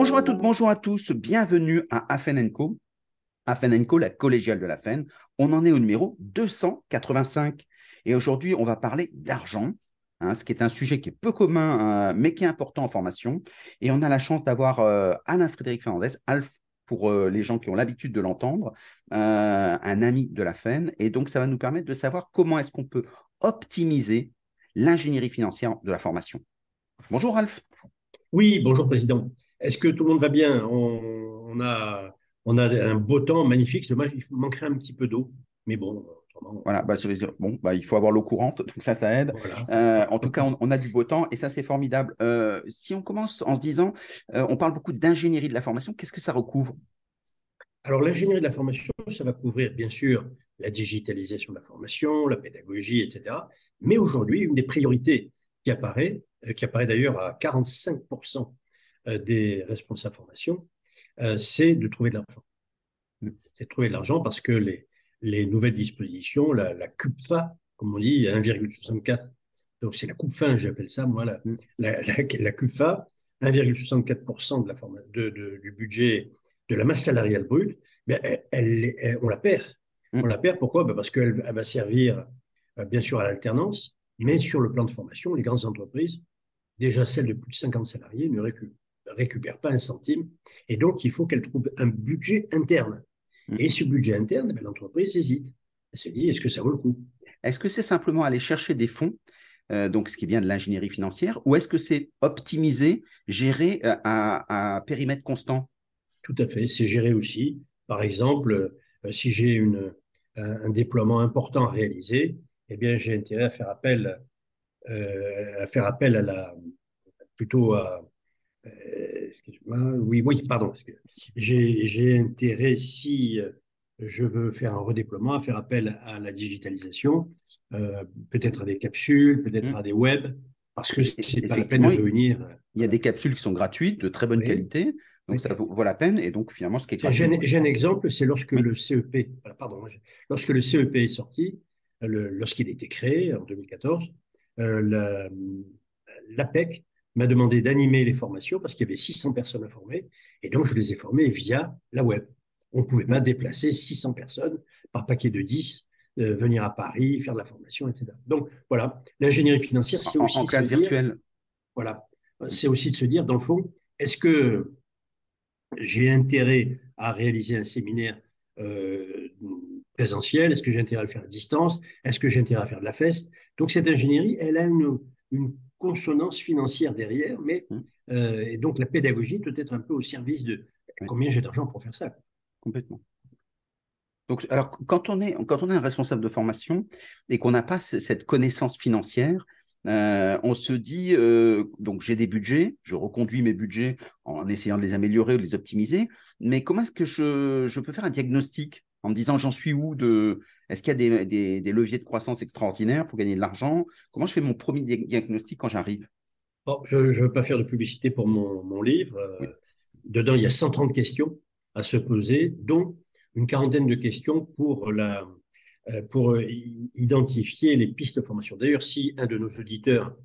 Bonjour à toutes, bonjour à tous, bienvenue à Afen Co. La collégiale de la FEN. On en est au numéro 285. Et aujourd'hui, on va parler d'argent, hein, ce qui est un sujet qui est peu commun, euh, mais qui est important en formation. Et on a la chance d'avoir euh, Alain-Frédéric Fernandez, Alf pour euh, les gens qui ont l'habitude de l'entendre, un ami de la FEN. Et donc, ça va nous permettre de savoir comment est-ce qu'on peut optimiser l'ingénierie financière de la formation. Bonjour Alf. Oui, bonjour Président. Est-ce que tout le monde va bien? On, a, on a un beau temps magnifique. il manquerait un petit peu d'eau. Mais bon, voilà, bah, bon, bah, il faut avoir l'eau courante, donc ça, ça aide. Euh, en tout cas, on, a du beau temps et ça, c'est formidable. Euh, si on commence en se disant, euh, on parle beaucoup d'ingénierie de la formation, qu'est-ce que ça recouvre? Alors, l'ingénierie de la formation, ça va couvrir, bien sûr, la digitalisation de la formation, la pédagogie, etc. Mais aujourd'hui, une des priorités qui apparaît, qui apparaît d'ailleurs à 45% euh, des responsables formation, euh, c'est de trouver de l'argent. Mm. C'est de trouver de l'argent parce que les, les nouvelles dispositions, la, la CUPFA, comme on dit, 1,64, donc c'est la coupe fin, j'appelle ça, moi, la, mm. la, la, CUPFA, 1,64% de la forme, de, du budget de la masse salariale brute, mais elle, on la perd. Mm. On la perd pourquoi? Ben, Parce qu'elle va servir, euh, bien sûr, à l'alternance, mais sur le plan de formation, les grandes entreprises, déjà celles de plus de 50 salariés, ne récupèrent récupère pas un centime. Et donc, il faut qu'elle trouve un budget interne. Mmh. Et ce budget interne, ben, l'entreprise hésite. Elle se dit, est-ce que ça vaut le coup? Est-ce que c'est simplement aller chercher des fonds, euh, donc ce qui vient de l'ingénierie financière, ou est-ce que c'est optimiser, gérer euh, à, périmètre constant? Tout à fait, c'est gérer aussi. Par exemple, euh, si j'ai une, un, déploiement important à réaliser, eh bien, j'ai intérêt à faire appel, à faire appel à la, plutôt à, euh, oui, oui, pardon. J'ai intérêt, si euh, je veux faire un redéploiement, à faire appel à la digitalisation, euh, peut-être à des capsules, peut-être mmh. à des web, parce que c'est pas la peine de réunir. Il y a des capsules qui sont gratuites, de très bonne qualité, donc ça vaut, la peine. Et donc finalement, ce qui est J'ai un, exemple, c'est lorsque le CEP, pardon, lorsque le CEP est sorti, lorsqu'il a été créé en 2014, l'APEC m'a demandé d'animer les formations parce qu'il y avait 600 personnes à former. Et donc, je les ai formées via la web. On pouvait pas déplacer 600 personnes par paquet de 10, euh, venir à Paris, faire de la formation, etc. Donc, voilà, l'ingénierie financière, c'est aussi. En classe virtuelle. voilà. C'est aussi de se dire, dans le fond, est-ce que j'ai intérêt à réaliser un séminaire euh, présentiel? Est-ce que j'ai intérêt à le faire à distance? Est-ce que j'ai intérêt à faire de la feste? Donc, cette ingénierie, elle a une, une consonance financière derrière, mais mmh. euh, et donc la pédagogie doit être un peu au service de combien j'ai d'argent pour faire ça. Complètement. Donc, alors, quand on, est, quand on est un responsable de formation et qu'on n'a pas cette connaissance financière, euh, on se dit, euh, donc j'ai des budgets, je reconduis mes budgets en essayant de les améliorer ou de les optimiser, mais comment est-ce que je, je, peux faire un diagnostic en me disant j'en suis où de est-ce qu'il y a des, leviers de croissance extraordinaires pour gagner de l'argent? Comment je fais mon premier diagnostic quand j'arrive? Je ne veux pas faire de publicité pour mon, livre. Euh, dedans, il y a 130 questions à se poser, dont une quarantaine de questions pour, la, euh, pour euh, identifier les pistes de formation. D'ailleurs, si un de nos auditeurs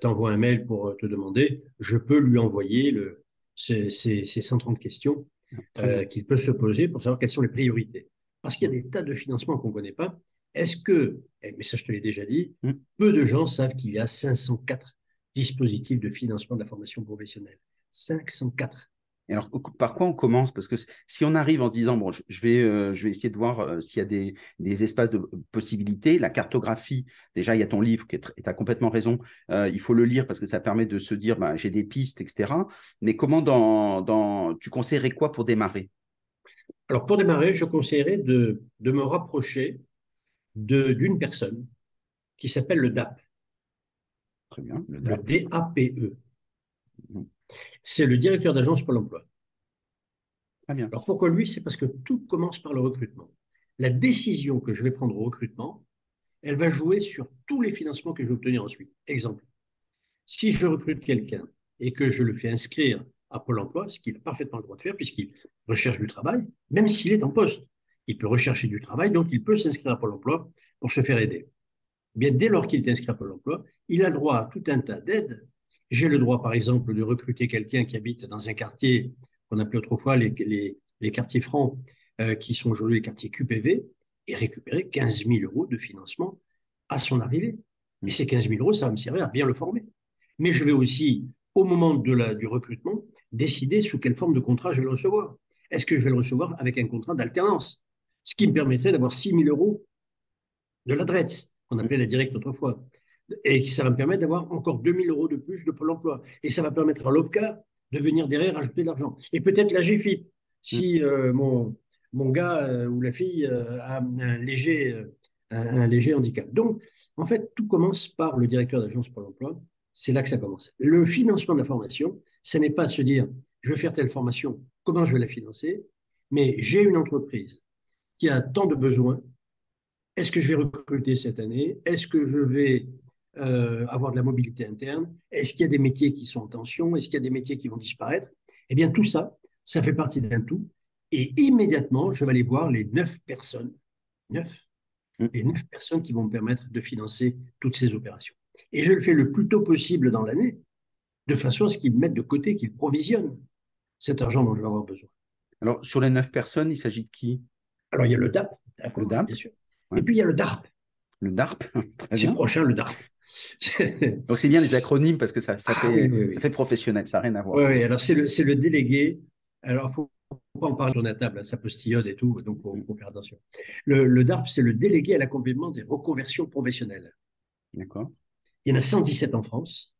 t'envoie un mail pour te demander, je peux lui envoyer le, ces, ces, 130 questions qu'il peut se poser pour savoir quelles sont les priorités parce qu'il y a des tas de financements qu'on ne connaît pas. Est-ce que, eh, mais ça je te l'ai déjà dit, hmm. peu de gens savent qu'il y a 504 dispositifs de financement de la formation professionnelle. 504. Et alors, par quoi on commence? Parce que si on arrive en disant, bon, je vais, euh, je vais essayer de voir euh, s'il y a des, des, espaces de possibilités, la cartographie, déjà, il y a ton livre, qui tu as complètement raison, euh, il faut le lire parce que ça permet de se dire, bah, j'ai des pistes, etc. Mais comment dans, dans, tu conseillerais quoi pour démarrer? Alors, pour démarrer, je conseillerais de, me rapprocher d'une personne qui s'appelle le DAP. Très bien. Le DAPE. Mhm. C'est le directeur d'agence pour l'emploi. Très bien. Alors, pourquoi lui? C'est parce que tout commence par le recrutement. La décision que je vais prendre au recrutement, elle va jouer sur tous les financements que je vais obtenir ensuite. Exemple, si je recrute quelqu'un et que je le fais inscrire à Pôle emploi, ce qu'il a parfaitement le droit de faire puisqu'il recherche du travail, même s'il est en poste. Il peut rechercher du travail, donc il peut s'inscrire à Pôle emploi pour se faire aider. Eh bien, dès lors qu'il est inscrit à Pôle emploi, il a le droit à tout un tas d'aides J'ai le droit, par exemple, de recruter quelqu'un qui habite dans un quartier qu'on appelait autrefois les, quartiers francs, euh, qui sont aujourd'hui les quartiers QPV, et récupérer 15 000 euros de financement à son arrivée. Et ces 15 000 euros, ça va me servir à bien le former. Mais je vais aussi, au moment du recrutement, décider sous quelle forme de contrat je vais le recevoir. Est-ce que je vais le recevoir avec un contrat d'alternance? Ce qui me permettrait d'avoir 6 000 euros de l'adresse, qu'on appelait la directe autrefois. Et ça va me permettre d'avoir encore 2 000 euros de plus de Pôle emploi. Et ça va permettre à l'OPCA de venir derrière ajouter de l'argent. Et peut-être la GFIP, si euh, mon, mon gars euh, ou la fille euh, a un léger, un, léger handicap. Donc, en fait, tout commence par le directeur d'agence Pôle emploi. C'est là que ça commence. Le financement de la formation, ce n'est pas se dire, je vais faire telle formation, comment je vais la financer, mais j'ai une entreprise qui a tant de besoins. Est-ce que je vais recruter cette année? Est-ce que je vais euh, avoir de la mobilité interne Est-ce qu'il y a des métiers qui sont en tension? Est-ce qu'il y a des métiers qui vont disparaître? Eh bien, tout ça, ça fait partie d'un tout. Et immédiatement, je vais aller voir les neuf personnes, neuf, mmh. les neuf personnes qui vont me permettre de financer toutes ces opérations. Et je le fais le plus tôt possible dans l'année, de façon à ce qu'ils mettent de côté, qu'ils provisionnent cet argent dont je vais avoir besoin. Alors, sur les neuf personnes, il s'agit de qui? Alors, il y a le DAP, le DAP. bien sûr. Et puis, il y a le DARP. Le DARP, C'est prochain, le DARP. Donc, c'est bien les acronymes parce que ça, ça, ah fait, professionnel, ça n'a rien à voir. Oui, alors c'est le, le, délégué. Alors, il faut pas en parler sur la table, ça peut stillonne et tout, donc il faut, faire attention. Le, le DARP, c'est le délégué à l'accompagnement des reconversions professionnelles. D'accord. Il y en a 117 en France.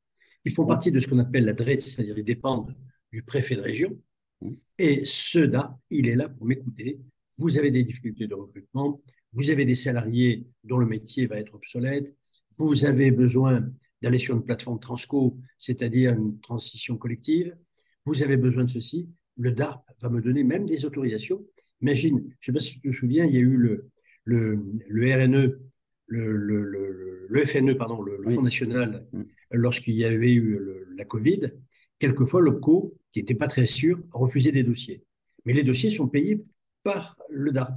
Ils font partie de ce qu'on appelle la DRET, c'est-à-dire ils dépendent du préfet de région. Mmh. Et ce DARP, il est là pour m'écouter. Vous avez des difficultés de recrutement, vous avez des salariés dont le métier va être obsolète, vous avez besoin d'aller sur une plateforme transco, c'est-à-dire une transition collective, vous avez besoin de ceci, le DARP va me donner même des autorisations. Imagine, je ne sais pas si tu te souviens, il y a eu le, le, le RNE, le, le, le, FNE, pardon, le, Fonds national, mm. lorsqu'il y avait eu la Covid. Quelquefois, l'OPCO, qui n'était pas très sûr, refusait des dossiers. Mais les dossiers sont payés par le DARP.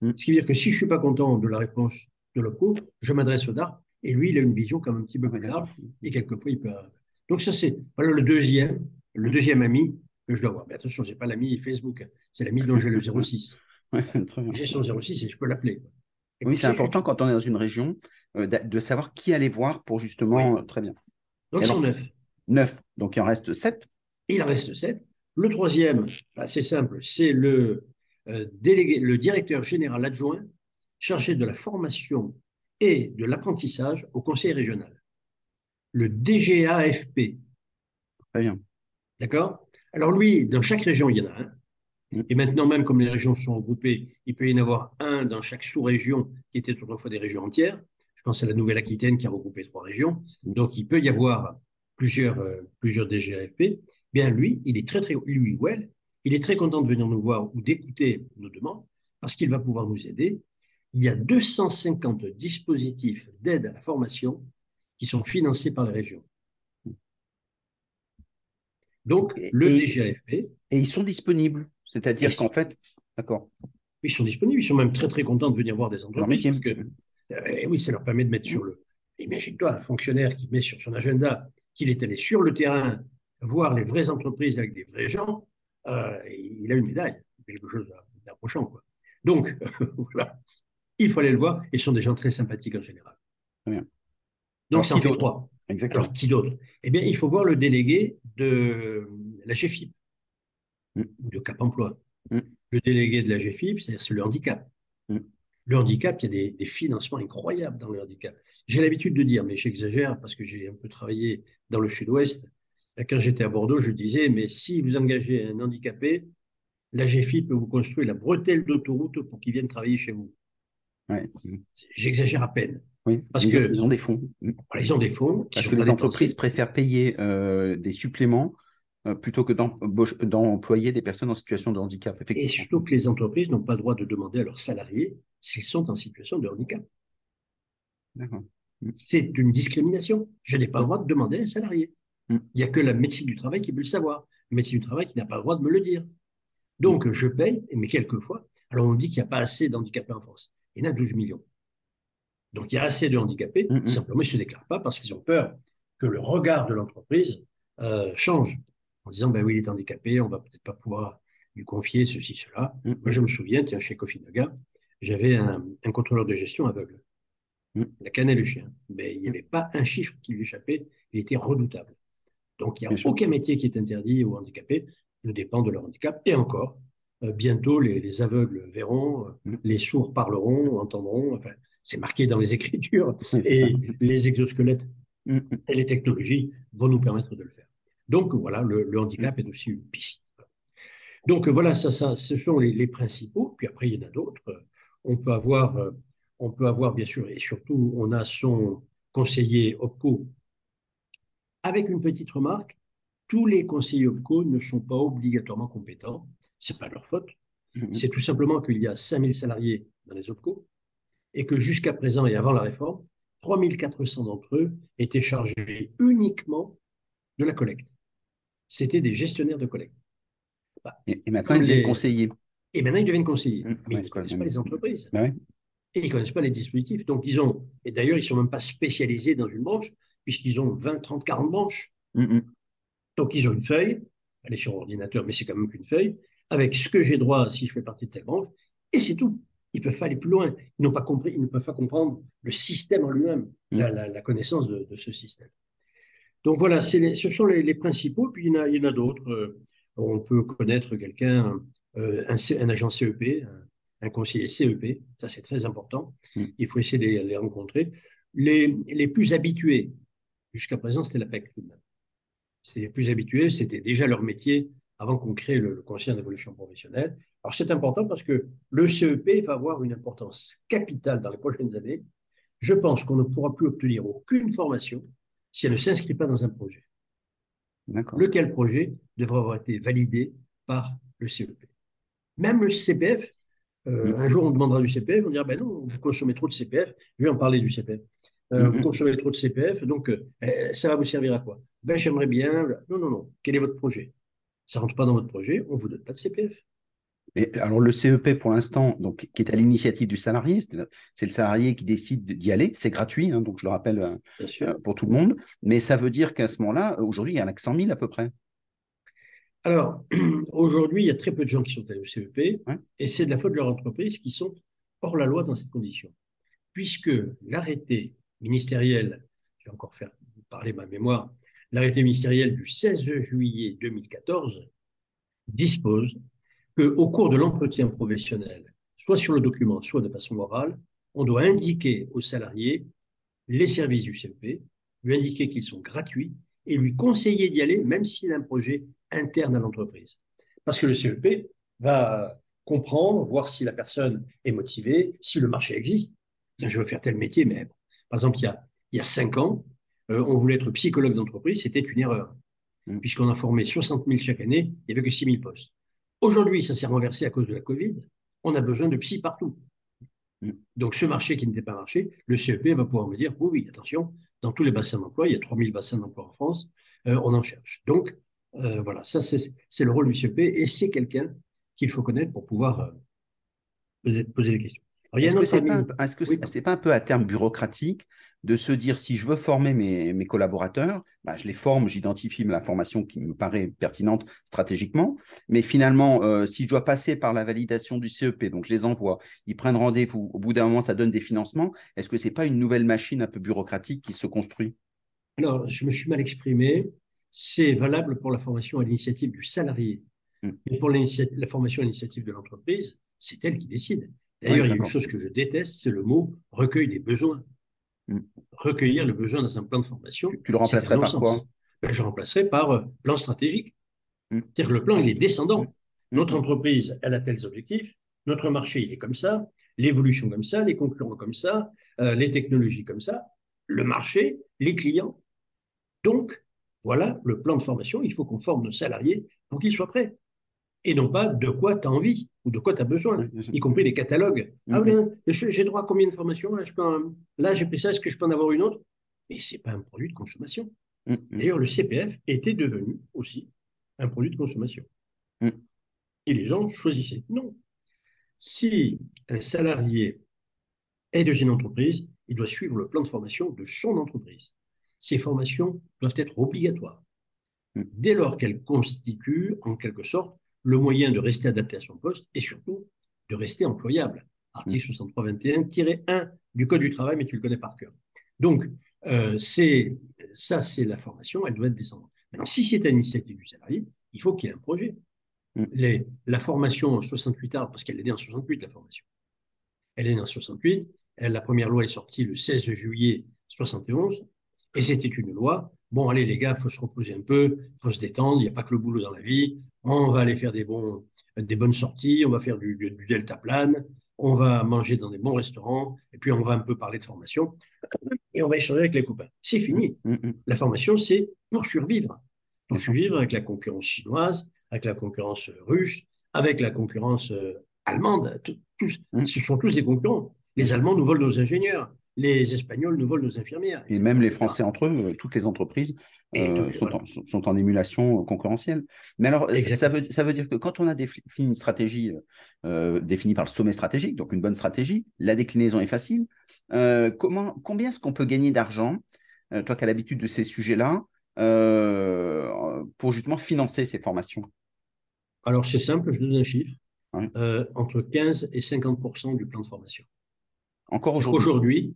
Mm. Ce qui veut dire que si je ne suis pas content de la réponse de l'OPCO, je m'adresse au DARP et lui, il a une vision quand même un petit peu plus large et quelquefois, il peut. Donc, ça, c'est voilà le deuxième, le deuxième ami que je dois voir. Mais attention, ce n'est pas l'ami Facebook, hein. c'est l'ami dont j'ai le 06. j'ai son 06 et je peux l'appeler. Oui, c'est important quand on est dans une région euh, de savoir qui aller voir pour justement. très bien. Donc, ils sont neuf. Neuf. Donc, il en reste sept. Il en reste sept. Le troisième, bah, c'est simple, c'est le, euh, délégué, le directeur général adjoint chargé de la formation et de l'apprentissage au conseil régional. Le DGAFP. Très bien. D'accord? Alors lui, dans chaque région, il y en a un. Et maintenant, même comme les régions sont regroupées, il peut y en avoir un dans chaque sous-région qui était autrefois des régions entières. Je pense à la Nouvelle-Aquitaine qui a regroupé trois régions. Donc, il peut y avoir plusieurs, euh, plusieurs DGRFP. Bien, lui, il est très, très, lui, well, il est très content de venir nous voir ou d'écouter nos demandes parce qu'il va pouvoir nous aider. Il y a 250 dispositifs d'aide à la formation qui sont financés par les régions. Donc, le DGAFP. Et ils sont disponibles. C'est-à-dire qu'en fait, d'accord. Ils sont disponibles. Ils sont même très, très contents de venir voir des entreprises. Parce que, euh, oui, ça leur permet de mettre sur le. Imagine-toi, un fonctionnaire qui met sur son agenda qu'il est allé sur le terrain voir les vraies entreprises avec des vrais gens. Euh, il a une médaille, quelque chose d'approchant. Donc, voilà. Il faut aller le voir. Ils sont des gens très sympathiques en général. Très bien. Donc, c'est en fait trois. Exactement. Alors, qui d'autre? Eh bien, il faut voir le délégué de la GFIP, mm. de Cap Emploi. Mm. Le délégué de la GFIP, c'est le handicap. Mm. Le handicap, il y a des, financements incroyables dans le handicap. J'ai l'habitude de dire, mais j'exagère parce que j'ai un peu travaillé dans le sud-ouest. Quand j'étais à Bordeaux, je disais, mais si vous engagez un handicapé, la GFIP peut vous construire la bretelle d'autoroute pour qu'il vienne travailler chez vous. J'exagère à peine. Oui, parce qu'ils que, ils ont des fonds. Ils ont des fonds. Parce que les entreprises préfèrent payer euh, des suppléments euh, plutôt que d'employer des personnes en situation de handicap. Et surtout que les entreprises n'ont pas le droit de demander à leurs salariés s'ils sont en situation de handicap. D'accord. Mm. C'est une discrimination. Je n'ai pas le droit de demander à un salarié. Mm. Il n'y a que la médecine du travail qui peut le savoir. La médecine du travail qui n'a pas le droit de me le dire. Donc, mm. je paye, mais quelquefois, alors on dit qu'il n'y a pas assez d'handicapés en France. Il y en a 12 millions. Donc il y a assez de handicapés, simplement ils ne se déclarent pas parce qu'ils ont peur que le regard de l'entreprise euh, change en disant ben oui, il est handicapé, on va peut-être pas pouvoir lui confier ceci, cela. Moi, je me souviens, tiens, chez Cofinaga, j'avais un, un contrôleur de gestion aveugle. Mm. La canne et le chien. Mais il n'y avait pas un chiffre qui lui échappait. Il était redoutable. Donc, il n'y Bien a sûr. aucun métier qui est interdit aux handicapés. Il dépend de leur handicap. Et encore, bientôt, les, les aveugles verront, euh, Mm. les sourds parleront, entendront. Enfin, c'est marqué dans les écritures. Et les exosquelettes Mm, mm. et les technologies vont nous permettre de le faire. Donc voilà, le, le handicap est aussi une piste. Donc voilà, ça, ça, ce sont les, les principaux. Puis après, il y en a d'autres. On peut avoir, euh, on peut avoir bien sûr, et surtout, on a son conseiller OPCO. Avec une petite remarque, tous les conseillers OPCO ne sont pas obligatoirement compétents. C'est pas leur faute. Mm, mm. C'est tout simplement qu'il y a 5000 salariés dans les OPCO et que jusqu'à présent et avant la réforme, 3400 d'entre eux étaient chargés uniquement de la collecte. C'était des gestionnaires de collecte. Et, et maintenant, ils deviennent les- conseillers. Et maintenant, ils deviennent conseillers. Mmh, Mais ouais, ils ne connaissent même- pas les entreprises. Bah ouais. Et ils ne connaissent pas les dispositifs. Donc, ils ont, et d'ailleurs, ils ne sont même pas spécialisés dans une branche, puisqu'ils ont 20, 30, 40 branches. Mm, mm. Donc, ils ont une feuille, elle est sur ordinateur, mais c'est quand même qu'une feuille, avec ce que j'ai droit si je fais partie de telle branche, et c'est tout. Ils ne peuvent pas aller plus loin. Ils n'ont pas compris, ils ne peuvent pas comprendre le système en lui-même, Mm. la, la- la connaissance de, de ce système. Donc voilà, les- ce sont les, les principaux, puis il y en a, d'autres. Euh, On peut connaître quelqu'un, euh, un, C- un agent CEP, un, un conseiller CEP, ça c'est très important. Mm. Il faut essayer de les, les rencontrer. Les, les plus habitués, jusqu'à présent, c'était la PEC tout de même. C'était les plus habitués, c'était déjà leur métier avant qu'on crée le, le conseil en évolution professionnelle. Alors c'est important parce que le CEP va avoir une importance capitale dans les prochaines années. Je pense qu'on ne pourra plus obtenir aucune formation si elle ne s'inscrit pas dans un projet. D'accord. Lequel projet devra avoir été validé par le CEP. Même le CPF, euh, un jour on demandera du CPF, on dira ben non, vous consommez trop de CPF. Je vais en parler du CPF. Euh, Mhm. Vous consommez trop de CPF, donc euh, euh, ça va vous servir à quoi? Ben j'aimerais bien. Non, non, non. Quel est votre projet? Ça rentre pas dans votre projet, on vous donne pas de CPF. Et alors, le CEP, pour l'instant, donc, qui est à l'initiative du salarié, c'est le salarié qui décide d'y aller. C'est gratuit, hein, donc je le rappelle euh, euh, pour tout le monde. Mais ça veut dire qu'à ce moment-là, aujourd'hui, il y en a que 100 000 à peu près. Alors, aujourd'hui, il y a très peu de gens qui sont allés au CEP, Ouais. et c'est de la faute de leur entreprise qui sont hors la loi dans cette condition. Puisque l'arrêté ministériel, je vais encore faire parler ma mémoire, l'arrêté ministériel du 16 juillet 2014 dispose qu'au cours de l'entretien professionnel, soit sur le document, soit de façon orale, on doit indiquer aux salariés les services du CEP, lui indiquer qu'ils sont gratuits et lui conseiller d'y aller, même s'il a un projet interne à l'entreprise. Parce que le CEP va comprendre, voir si la personne est motivée, si le marché existe. Je veux faire tel métier, mais par exemple, il y a, il y a cinq ans, euh, on voulait être psychologue d'entreprise, c'était une erreur. Mm. Puisqu'on a formé 60 000 chaque année, il n'y avait que 6 000 postes. Aujourd'hui, ça s'est renversé à cause de la Covid. On a besoin de psy partout. Mm. Donc, ce marché qui n'était pas marché, le CEP va pouvoir me dire oui, oui, attention, dans tous les bassins d'emploi, il y a 3000 bassins d'emploi en France, euh, on en cherche. Donc, euh, voilà, ça, c'est le rôle du CEP et c'est quelqu'un qu'il faut connaître pour pouvoir poser, poser des questions. A Est-ce que c'est ami- pas, un peu- Oui, pas un à terme bureaucratique de se dire si je veux former mes, mes collaborateurs, bah, je les forme, j'identifie la formation qui me paraît pertinente stratégiquement, mais finalement, euh, si je dois passer par la validation du CEP, donc je les envoie, ils prennent rendez-vous, au bout d'un moment, ça donne des financements, est-ce que c'est pas une nouvelle machine un peu bureaucratique qui se construit? Alors, je me suis mal exprimé. C'est valable pour la formation à l'initiative du salarié. Mm. Mais pour la formation à l'initiative de l'entreprise, c'est elle qui décide. D'ailleurs, il y a une chose que je déteste, c'est le mot recueil des besoins. Mm. Recueillir le besoin dans un plan de formation. Tu- tu le remplacerais par quoi Ben, Je remplacerai par euh, plan stratégique. Mm. C'est-à-dire que le plan, il est descendant. Mm. Notre entreprise, elle a tels objectifs. Notre marché, il est comme ça. L'évolution comme ça. Les concurrents comme ça. euh, les technologies comme ça. Le marché, les clients. Donc, voilà le plan de formation. Il faut qu'on forme nos salariés pour qu'ils soient prêts. Et non pas de quoi tu as envie ou de quoi tu as besoin, y compris les catalogues. Ah oui, j'ai droit à combien de formations? Là, là, j'ai pris ça, est-ce que je peux en avoir une autre? Mais ce n'est pas un produit de consommation. Mm, mm. D'ailleurs, le CPF était devenu aussi un produit de consommation. Mm. Et les gens choisissaient. Non. Si un salarié est dans une entreprise, il doit suivre le plan de formation de son entreprise. ces formations doivent être obligatoires. Dès lors qu'elles constituent, en quelque sorte, le moyen de rester adapté à son poste et surtout de rester employable. Article 6321-1 mm. du Code du travail, mais tu le connais par cœur. Donc, euh, c'est ça, c'est la formation, elle doit être descendante. Maintenant, si c'est à l'initiative du salarié, il faut qu'il ait un projet. Mm. Les, la formation en 68 ans, parce qu'elle est née en 68, la formation. Elle est née en 68. la première loi est sortie le 16 juillet 71. Et c'était une loi. Bon, allez, les gars, il faut se reposer un peu, il faut se détendre, il n'y a pas que le boulot dans la vie. On va aller faire des, bons, des bonnes sorties, on va faire du, du delta plane, on va manger dans des bons restaurants, et puis on va un peu parler de formation, et on va échanger avec les copains. C'est fini. Mm, mm. La formation, c'est pour survivre. Pour survivre avec la concurrence chinoise, avec la concurrence russe, avec la concurrence euh, allemande. Mm. Ce sont tous des concurrents. Les Allemands nous volent nos ingénieurs les Espagnols nous volent nos infirmières. Et même les Français entre eux, toutes les entreprises euh, sont, en, émulation concurrentielle. Mais alors, ça veut, ça veut, dire que quand on a défini une stratégie euh, définie par le sommet stratégique, donc une bonne stratégie, la déclinaison est facile. Euh, comment, combien est-ce qu'on peut gagner d'argent, toi qui as l'habitude de ces sujets-là, pour justement financer ces formations? Alors, c'est simple, je donne un chiffre. entre 15 et 50% du plan de formation. Encore aujourd'hui.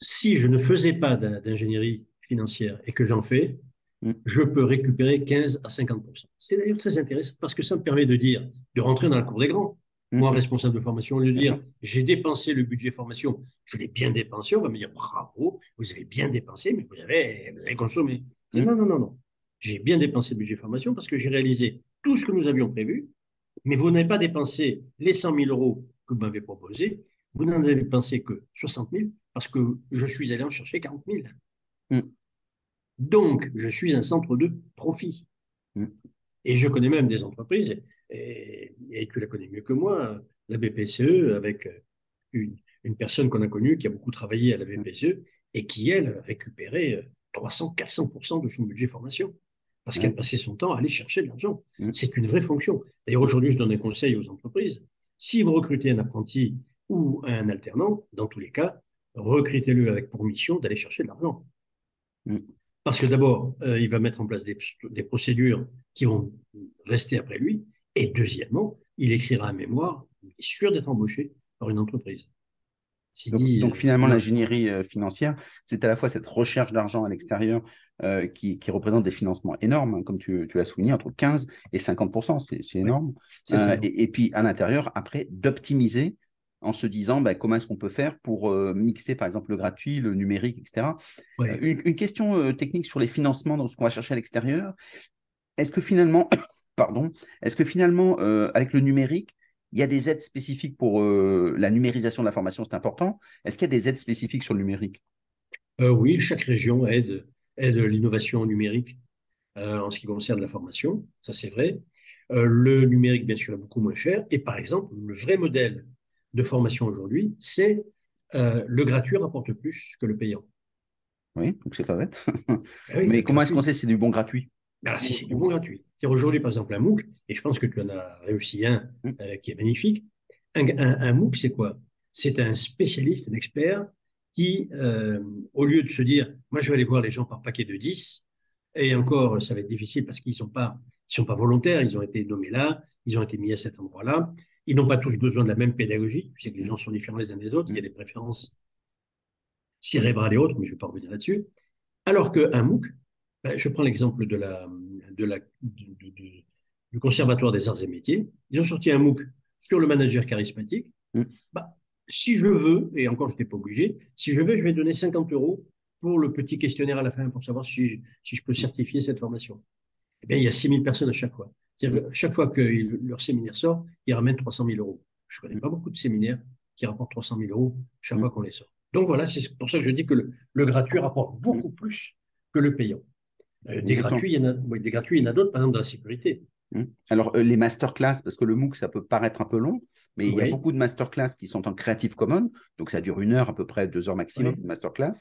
si je ne faisais pas d'ingénierie financière et que j'en fais, mm. je peux récupérer 15 à 50% C'est d'ailleurs très intéressant parce que ça me permet de dire, de rentrer dans la cour des grands. Mm. Moi, responsable de formation, de dire j'ai dépensé le budget formation, je l'ai bien dépensé, on va me dire bravo, vous avez bien dépensé, mais vous avez, vous avez consommé. Mm. Non, non, non, non. J'ai bien dépensé le budget formation parce que j'ai réalisé tout ce que nous avions prévu, mais vous n'avez pas dépensé les 100 000 euros que vous m'avez proposés, vous n'en avez pensé que 60 000 parce que je suis allé en chercher 40 000. Mm. Donc, je suis un centre de profit. Mm. Et je connais même des entreprises, et, tu la connais mieux que moi, la BPCE, avec une, personne qu'on a connue qui a beaucoup travaillé à la BPCE et qui, elle, récupérait 300-400% de son budget formation parce qu'elle passait son temps à aller chercher de l'argent. Mm. C'est une vraie fonction. D'ailleurs, aujourd'hui, je donne un conseil aux entreprises. Si vous recrutez un apprenti ou un alternant, dans tous les cas, recrutez-le avec pour mission d'aller chercher de l'argent. Mm. Parce que d'abord, euh, il va mettre en place des, procédures qui vont rester après lui. Et deuxièmement, il écrira un mémoire, il est sûr d'être embauché par une entreprise. Donc, donc, euh, finalement, l'ingénierie euh, financière, c'est à la fois cette recherche d'argent à l'extérieur qui, représente des financements énormes, hein, comme tu, l'as souligné, entre 15 et 50% c'est énorme. et, et, puis à l'intérieur, après, d'optimiser en se disant bah, comment est-ce qu'on peut faire pour euh, mixer par exemple le gratuit, le numérique, etc. Euh, une, question euh, technique sur les financements dans ce qu'on va chercher à l'extérieur. Est-ce que finalement, pardon, est-ce que finalement avec le numérique, il y a des aides spécifiques pour la numérisation de la formation, c'est important. Est-ce qu'il y a des aides spécifiques sur le numérique? Oui, chaque région aide, aide l'innovation numérique en ce qui concerne la formation, ça c'est vrai. le numérique, bien sûr, est beaucoup moins cher. Et par exemple, le vrai modèle de formation aujourd'hui, c'est euh, le gratuit rapporte plus que le payant. Oui, donc c'est pas bête. Ah Mais comment est-ce qu'on sait si c'est du bon gratuit? Alors, Si c'est du bon gratuit. Aujourd'hui, par exemple, un MOOC, et je pense que tu en as réussi un mmh. euh, qui est magnifique. Un, MOOC, c'est quoi? C'est un spécialiste, un expert qui, euh, au lieu de se dire, moi je vais aller voir les gens par paquet de 10, et encore, ça va être difficile parce qu'ils ne sont, pas, sont pas volontaires, ils ont été nommés là, ils ont été mis à cet endroit-là, ils n'ont pas tous besoin de la même pédagogie. Tu sais que les gens sont différents les uns des autres. Il y a des préférences cérébrales et autres, mais je ne vais pas revenir là-dessus. Alors qu'un MOOC, ben, je prends l'exemple de la, de la, du Conservatoire des arts et métiers. Ils ont sorti un MOOC sur le manager charismatique. Mm. Bah, si je veux, et encore je n'étais pas obligé, si je veux, je vais donner 50 euros pour le petit questionnaire à la fin pour savoir si je, si je peux certifier cette formation. Eh bien, il y a 6000 personnes à chaque fois chaque fois que leur séminaire sort, ils ramènent 300 000 euros. Je ne connais pas beaucoup de séminaires qui rapportent 300 000 euros chaque fois qu'on les sort. Donc voilà, c'est pour ça que je dis que le, gratuit rapporte beaucoup plus que le payant. Euh, des, gratuits, il y en a, des gratuits, il y en a d'autres, par exemple dans la sécurité. Mmh. Alors, euh, les masterclass, parce que le MOOC, ça peut paraître un peu long, mais il y a beaucoup de masterclass qui sont en Creative Commons, donc ça dure une heure à peu près, deux heures maximum de masterclass.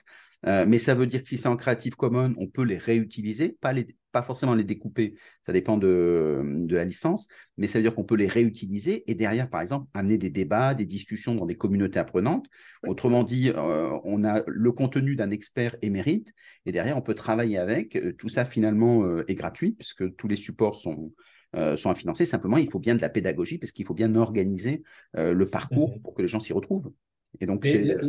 Euh, mais ça veut dire que si c'est en Creative Commons, on peut les réutiliser, pas les, pas forcément les découper, ça dépend de, de la licence, mais ça veut dire qu'on peut les réutiliser et derrière, par exemple, amener des débats, des discussions dans des communautés apprenantes. Autrement dit, euh, on a le contenu d'un expert émérite et derrière, on peut travailler avec. Tout ça, finalement, euh, est gratuit puisque tous les supports sont, euh, sont à financer. Simplement, il faut bien de la pédagogie parce qu'il faut bien organiser le parcours pour que les gens s'y retrouvent. Et donc,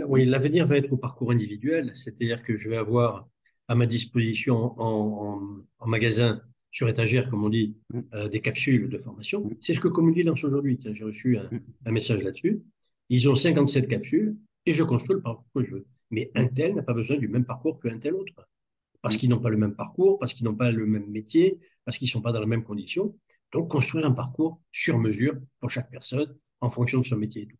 oui, l'avenir va être au parcours individuel, c'est-à-dire que je vais avoir à ma disposition en, magasin sur étagère, comme on dit, mm. euh, des capsules de formation. Mm. C'est ce que Community lance aujourd'hui. J'ai reçu mm. un, message là-dessus. Ils ont 57 capsules et je construis le parcours que je veux. Mais un tel n'a pas besoin du même parcours qu'un tel autre. Parce qu'ils n'ont pas le même parcours, parce qu'ils n'ont pas le même métier, parce qu'ils ne sont pas dans les mêmes conditions. Donc, construire un parcours sur mesure pour chaque personne en fonction de son métier et tout.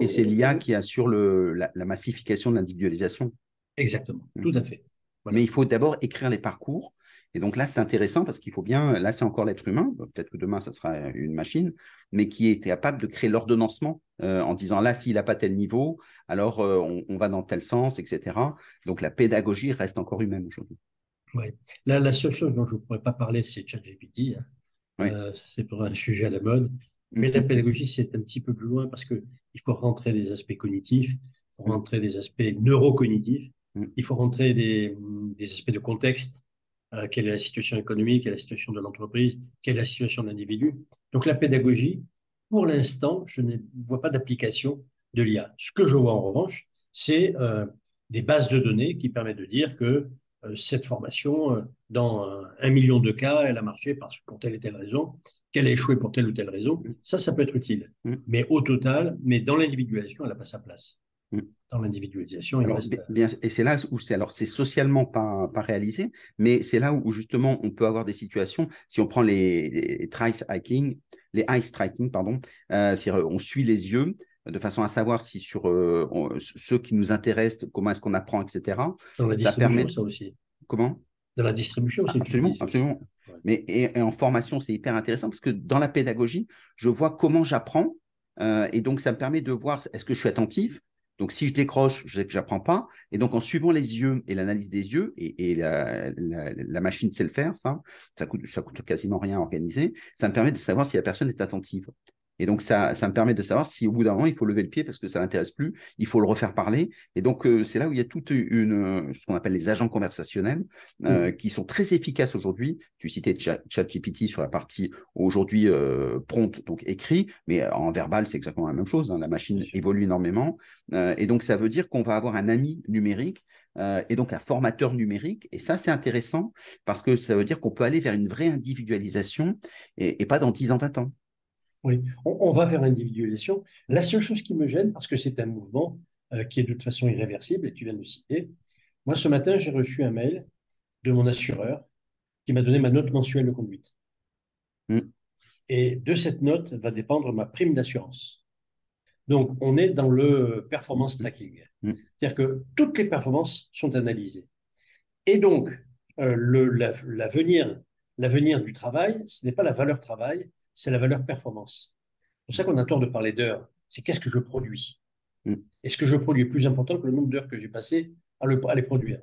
Et, c'est l'IA qui assure le, la, massification de l'individualisation. Exactement, mmh. tout à fait. Mais il faut d'abord écrire les parcours. Et donc là, c'est intéressant parce qu'il faut bien, là, c'est encore l'être humain, peut-être que demain, ça sera une machine, mais qui est capable de créer l'ordonnancement euh, en disant là, s'il n'a pas tel niveau, alors euh, on, va dans tel sens, etc. Donc la pédagogie reste encore humaine aujourd'hui. Oui. Là, la seule chose dont je ne pourrais pas parler, c'est ChatGPT. Hein. Euh, c'est pour un sujet à la mode. Mais la pédagogie, c'est un petit peu plus loin parce qu'il faut rentrer des aspects cognitifs, il faut rentrer des aspects neurocognitifs. Il faut rentrer des, des aspects de contexte. Euh, quelle est la situation économique, quelle est la situation de l'entreprise, quelle est la situation de l'individu. Donc la pédagogie, pour l'instant, je ne vois pas d'application de l'IA. Ce que je vois en revanche, c'est euh, des bases de données qui permettent de dire que euh, cette formation, dans un million de cas, elle a marché parce, pour telle et telle raison, qu'elle a échoué pour telle ou telle raison, mm. ça, ça peut être utile. Mm. Mais au total, mais dans l'individualisation, elle n'a pas sa place. Dans l'individualisation, reste... et c'est là où c'est alors c'est socialement pas, pas réalisé, mais c'est là où, justement on peut avoir des situations. Si on prend les, les trace hiking, les eye striking, pardon, euh, on suit les yeux de façon à savoir si sur euh, ceux qui nous intéressent, comment est-ce qu'on apprend, etc. ça permet ça aussi. Comment? De la distribution aussi. Absolument, absolument. Mais et, en formation, c'est hyper intéressant parce que dans la pédagogie, je vois comment j'apprends euh, et donc ça me permet de voir est-ce que je suis attentif? Donc si je décroche, je sais que j'apprends pas. Et donc en suivant les yeux et l'analyse des yeux et, la, machine sait le faire, ça, ça ça coûte quasiment rien à organiser. Ça me permet de savoir si la personne est attentive. Et donc, ça, ça me permet de savoir si au bout d'un moment, il faut lever le pied parce que ça l'intéresse plus, il faut le refaire parler. Et donc, euh, c'est là où il y a toute une, euh, ce qu'on appelle les agents conversationnels, euh, mmh. qui sont très efficaces aujourd'hui. Tu citais ChatGPT sur la partie aujourd'hui prompt, donc écrit, mais en verbal, c'est exactement la même chose. Hein. la machine évolue énormément. et donc, ça veut dire qu'on va avoir un ami numérique et donc un formateur numérique. Et ça, c'est intéressant parce que ça veut dire qu'on peut aller vers une vraie individualisation et, et pas dans 10 ans, 20 ans. Oui, on, va vers l'individualisation. La seule chose qui me gêne, parce que c'est un mouvement euh, qui est de toute façon irréversible, et tu viens de le citer, moi ce matin j'ai reçu un mail de mon assureur qui m'a donné ma note mensuelle de conduite. Mm. Et de cette note va dépendre ma prime d'assurance. Donc on est dans le performance tracking. Mm. C'est-à-dire que toutes les performances sont analysées. Et donc, euh, l'avenir l'avenir du travail, ce n'est pas la valeur travail, c'est la valeur performance. C'est pour ça qu'on a tort de parler d'heures. C'est qu'est-ce que je produis? Mm. est ce que je produis est plus important que le nombre d'heures que j'ai passé à, les produire?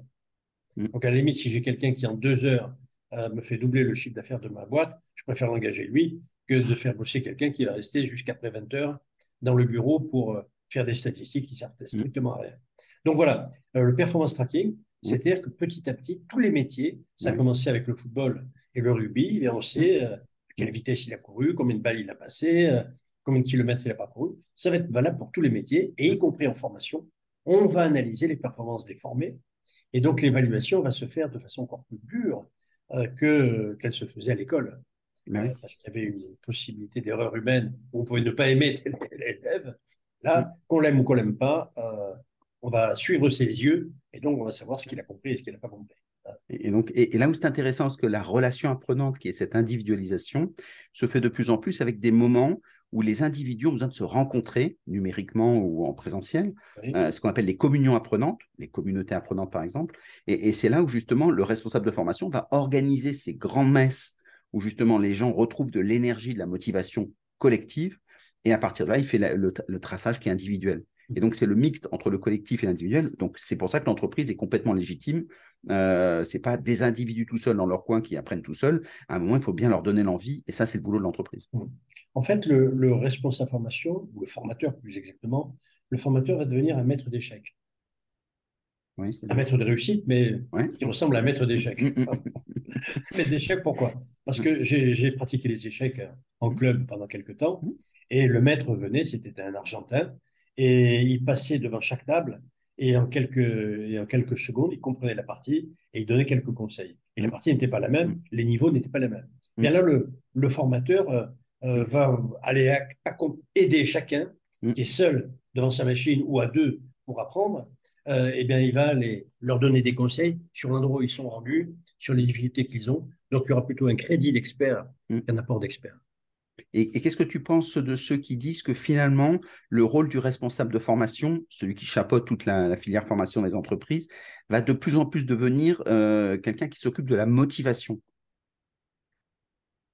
Mm. Donc, à la limite, si j'ai quelqu'un qui, en deux heures, euh, me fait doubler le chiffre d'affaires de ma boîte, je préfère l'engager lui que de faire bosser quelqu'un qui va rester jusqu'après 20 heures dans le bureau pour euh, faire des statistiques qui servent mm. strictement à rien. Donc voilà, euh, le performance tracking, c'est-à-dire que petit à petit, tous les métiers, ça a commencé avec le football et le rugby, et on sait quelle vitesse il a couru, combien de balles il a passé, euh, combien de kilomètres il n'a pas couru. Ça va être valable pour tous les métiers, et y compris en formation. On va analyser les performances des formés, et donc l'évaluation va se faire de façon encore plus dure euh, que qu'elle se faisait à l'école. Euh, parce qu'il y avait une possibilité d'erreur humaine où on pouvait ne pas aimer tel élève. Là, qu'on l'aime ou qu'on l'aime pas, on va suivre ses yeux et donc on va savoir ce qu'il a compris et ce qu'il n'a pas compris. Et, donc, et, là où c'est intéressant, c'est que la relation apprenante, qui est cette individualisation, se fait de plus en plus avec des moments où les individus ont besoin de se rencontrer numériquement ou en présentiel, euh, ce qu'on appelle les communions apprenantes, les communautés apprenantes par exemple. Et, c'est là où justement le responsable de formation va organiser ces grandes messes où justement les gens retrouvent de l'énergie, de la motivation collective. Et à partir de là, il fait le, traçage qui est individuel. Et donc, c'est le mixte entre le collectif et l'individuel. Donc, c'est pour ça que l'entreprise est complètement légitime. Euh, ce n'est pas des individus tout seuls dans leur coin qui apprennent tout seuls. À un moment, il faut bien leur donner l'envie. Et ça, c'est le boulot de l'entreprise. Mmh. En fait, le, responsable formation, ou le formateur plus exactement, le formateur va devenir un maître d'échecs. Oui, un maître de réussite, mais qui ressemble à un maître d'échecs. Mmh, mmh, maître d'échecs, pourquoi? Parce que j'ai pratiqué les échecs en club pendant quelques temps. Et le maître venait, c'était un Argentin, et il passait devant chaque table et en quelques, et en quelques secondes, il comprenait la partie et il donnait quelques conseils. Et la partie n'était pas la même, mm. les niveaux n'étaient pas les mêmes. Mm. Bien là, le, le formateur euh, euh, va aller aider chacun mm. qui est seul devant sa machine ou à deux pour apprendre. Euh, eh bien, il va les, leur donner des conseils sur l'endroit où ils sont rendus, sur les difficultés qu'ils ont. Donc, il y aura plutôt un crédit d'expert qu'un apport d'expert. Et, qu'est-ce que tu penses de ceux qui disent que finalement, le rôle du responsable de formation, celui qui chapeaute toute la, filière formation des entreprises, va de plus en plus devenir euh, quelqu'un qui s'occupe de la motivation?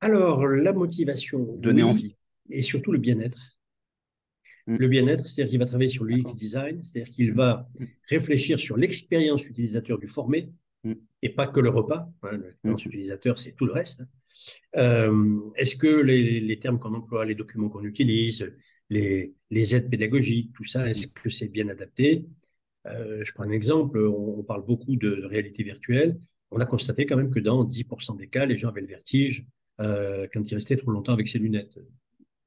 Alors, la motivation. Donner envie. Et surtout le bien-être. Mm. Le bien-être, c'est-à-dire qu'il va travailler sur l'UX design, c'est-à-dire qu'il va mm. réfléchir sur l'expérience utilisateur du formé. Et pas que le repas. Hein, l'expérience mm. utilisateur, c'est tout le reste. Euh, est-ce que les, termes qu'on emploie, les documents qu'on utilise, les, aides pédagogiques, tout ça, est-ce que c'est bien adapté? Euh, Je prends un exemple, on, parle beaucoup de, réalité virtuelle. On a constaté quand même que dans 10% des cas, les gens avaient le vertige euh, quand ils restaient trop longtemps avec ces lunettes,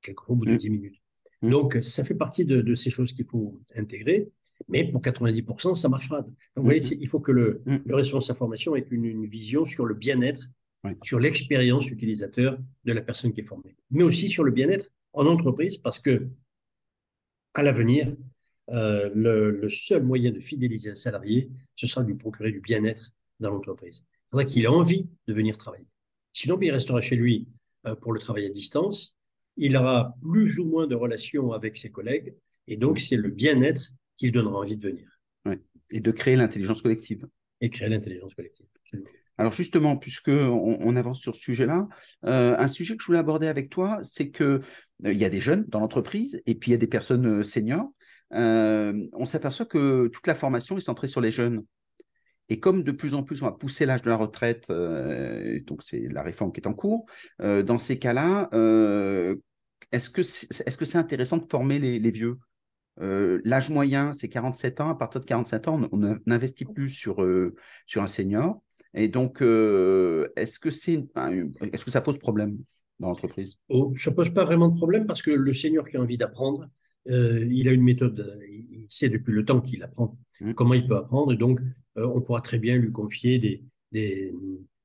quelquefois au bout de 10 mm. minutes. Donc, ça fait partie de, de ces choses qu'il faut intégrer. Mais pour 90%, ça marchera. Donc, vous voyez, mm-hmm. il faut que le, mm-hmm. le responsable formation ait une, vision sur le bien-être, sur l'expérience utilisateur de la personne qui est formée, mais aussi sur le bien-être en entreprise, parce que à l'avenir, euh, le, seul moyen de fidéliser un salarié, ce sera de lui procurer du bien-être dans l'entreprise. Il faudra qu'il ait envie de venir travailler. Sinon, il restera chez lui euh, pour le travail à distance. Il aura plus ou moins de relations avec ses collègues. Et donc, c'est le bien-être qui donnera envie de venir. Et de créer l'intelligence collective. Et créer l'intelligence collective. Alors justement, puisque on, avance sur ce sujet-là, euh, un sujet que je voulais aborder avec toi, c'est que euh, il y a des jeunes dans l'entreprise et puis il y a des personnes euh, seniors. on s'aperçoit que toute la formation est centrée sur les jeunes. Et comme de plus en plus on va pousser l'âge de la retraite, donc c'est la réforme qui est en cours, dans ces cas-là, est-ce que c'est est -ce c'est intéressant de former les vieux? Euh, l'âge moyen, c'est 47 ans. À partir de 47 ans, on n'investit plus sur, euh, sur un senior. Et donc, euh, est-ce que, c'est, est-ce que ça pose problème dans l'entreprise? Oh, Ça ne pose pas vraiment de problème parce que le senior qui a envie d'apprendre, il a une méthode, il sait depuis le temps qu'il apprend mmh. comment il peut apprendre. Et donc, on pourra très bien lui confier des, des,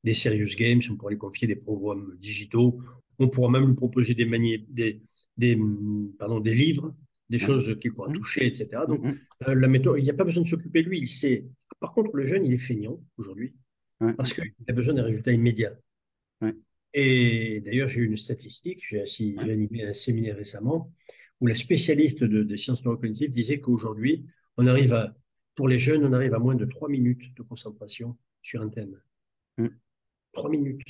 des, serious games, on pourra lui confier des programmes digitaux, on pourra même lui proposer des, des, des, pardon, des livres des choses qu'il pourra toucher, etc. Donc, euh, la méthode, il n'y a pas besoin de s'occuper de lui. Il sait. Par contre, le jeune, il est feignant aujourd'hui parce qu'il a besoin des résultats immédiats. Et d'ailleurs, j'ai eu une statistique. J'ai animé un séminaire récemment où la spécialiste de, des sciences neurocognitives disait qu'aujourd'hui, on arrive à, pour les jeunes, on arrive à moins de trois minutes de concentration sur un thème. Trois minutes.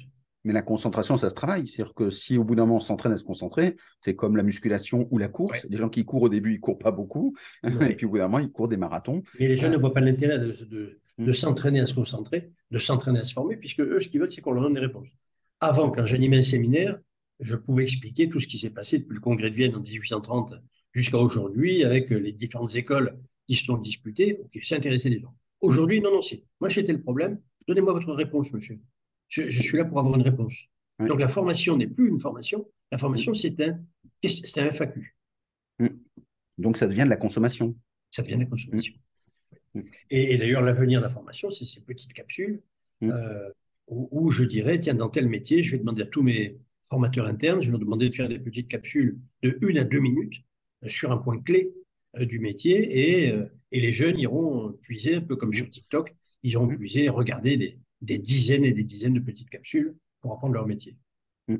Mais la concentration, ça se travaille. C'est-à-dire que si au bout d'un moment on s'entraîne à se concentrer, c'est comme la musculation ou la course. Les gens qui courent au début, ils courent pas beaucoup. Et puis au bout d'un moment, ils courent des marathons. Mais les jeunes ne voient pas l'intérêt de, mm. s'entraîner à se concentrer, de s'entraîner à se former, puisque eux, ce qu'ils veulent, c'est qu'on leur donne des réponses. Avant, quand j'animais un séminaire, je pouvais expliquer tout ce qui s'est passé depuis le congrès de Vienne en 1830 jusqu'à aujourd'hui, avec les différentes écoles qui se sont disputées. Ok, c'est intéressé les gens. Aujourd'hui, non, non, c'est. Moi, j'étais le problème. Donnez-moi votre réponse, monsieur. Je, suis là pour avoir une réponse. Donc la formation n'est plus une formation. La formation, c'est un, un FAQ. Mm. Donc ça devient de la consommation. Ça devient de la consommation. Mm. Et, d'ailleurs, l'avenir de la formation, c'est ces petites capsules mm. euh, où, je dirais, tiens, dans tel métier, je vais demander à tous mes formateurs internes, je vais leur demander de faire des petites capsules de une à deux minutes euh, sur un point clé euh, du métier et, et, les jeunes iront puiser, un peu comme sur TikTok, ils iront puiser, regarder des, des dizaines et des dizaines de petites capsules pour apprendre leur métier. Mm.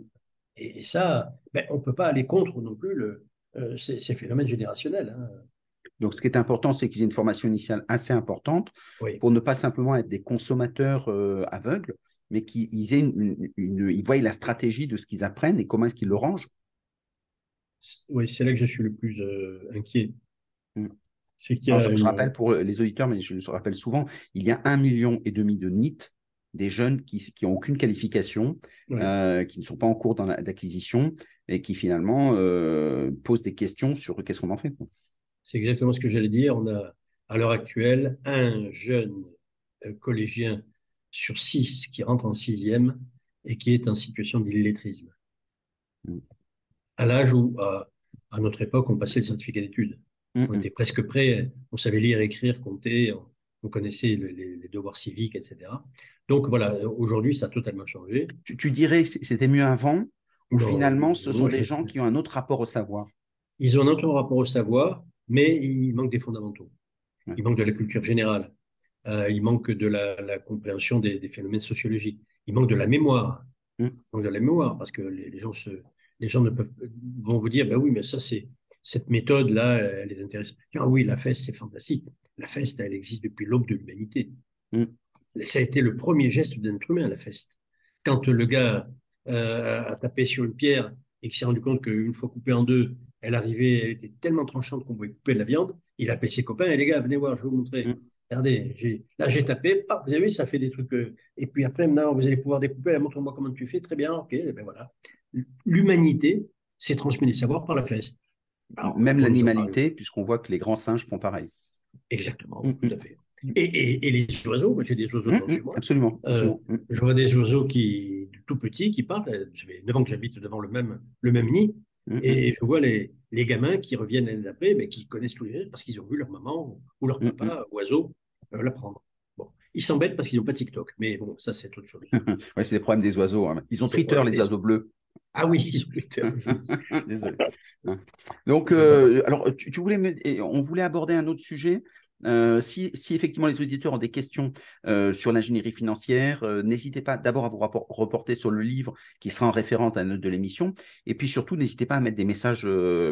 Et, ça, ben, on ne peut pas aller contre non plus le, euh, ces, phénomènes générationnels. Hein. Donc, ce qui est important, c'est qu'ils aient une formation initiale assez importante pour ne pas simplement être des consommateurs euh, aveugles, mais qu'ils aient une, ils voient la stratégie de ce qu'ils apprennent et comment est-ce qu'ils le rangent. Oui, c'est là que je suis le plus euh, inquiet. Mm. C'est je, je, rappelle pour les auditeurs, mais je le rappelle souvent, il y a un million et demi de NIT, des jeunes qui n'ont aucune qualification, euh, qui ne sont pas en cours d'acquisition et qui finalement euh, posent des questions sur qu'est-ce qu'on en fait. C'est exactement ce que j'allais dire. On a à l'heure actuelle un jeune euh, collégien sur six qui rentre en sixième et qui est en situation d'illettrisme. Mm. À l'âge où, à, notre époque, on passait le certificat d'études. Mm, on mm. était presque prêt, on savait lire, écrire, compter, on, connaissait les, devoirs civiques, etc. Donc voilà, aujourd'hui, ça a totalement changé. Tu, dirais que c'était mieux avant ou finalement, ce sont des gens qui ont un autre rapport au savoir? Ils ont un autre rapport au savoir, mais il manque des fondamentaux. Il manque de la culture générale. Euh, il manque de la, compréhension des, phénomènes sociologiques. Il manque de la mémoire. Mm. Il manque de la mémoire parce que les, gens, se, les gens ne peuvent, vont vous dire, ben oui, mais ça, c'est cette méthode-là, elle les intéresse. Ah oui, la feste, c'est fantastique. La feste, elle existe depuis l'aube de l'humanité. Mm. Ça a été le premier geste d'un être humain, la feste. Quand le gars euh, a tapé sur une pierre et qu'il s'est rendu compte qu'une fois coupée en deux, elle arrivait, elle était tellement tranchante qu'on pouvait couper de la viande, il a appelé ses copains et les gars, venez voir, je vais vous montrer. Mm. Regardez, là j'ai tapé, vous avez vu, ça fait des trucs. Euh, et puis après, maintenant, vous allez pouvoir découper, montre-moi comment tu fais, très bien, ok, et ben voilà. L'humanité s'est transmis les savoirs par la feste. Même l'animalité, puisqu'on voit que les grands singes font pareil. Exactement, mm, tout à fait. Et, les oiseaux, j'ai des oiseaux mmh, chez moi. Absolument. Euh, mmh. Je vois des oiseaux qui, tout petits qui partent. Ça fait 9 ans que j'habite devant le même, le même nid. Et je vois les, les gamins qui reviennent l'année d'après, mais qui connaissent tous les parce qu'ils ont vu leur maman ou leur papa, oiseau, euh, l'apprendre. Bon. Ils s'embêtent parce qu'ils n'ont pas TikTok. Mais bon, ça, c'est autre chose. ouais, c'est des problèmes des oiseaux. Hein. Ils ont Twitter, les oiseaux bleus. Ah oui, ils ont Twitter. Désolé. Hein. Donc, euh, alors, tu, tu voulais, on voulait aborder un autre sujet. Euh, si, effectivement les auditeurs ont des questions euh, sur l'ingénierie financière, euh, n'hésitez pas d'abord à vous reporter sur le livre qui sera en référence à la note de l'émission. Et puis surtout, n'hésitez pas à mettre des messages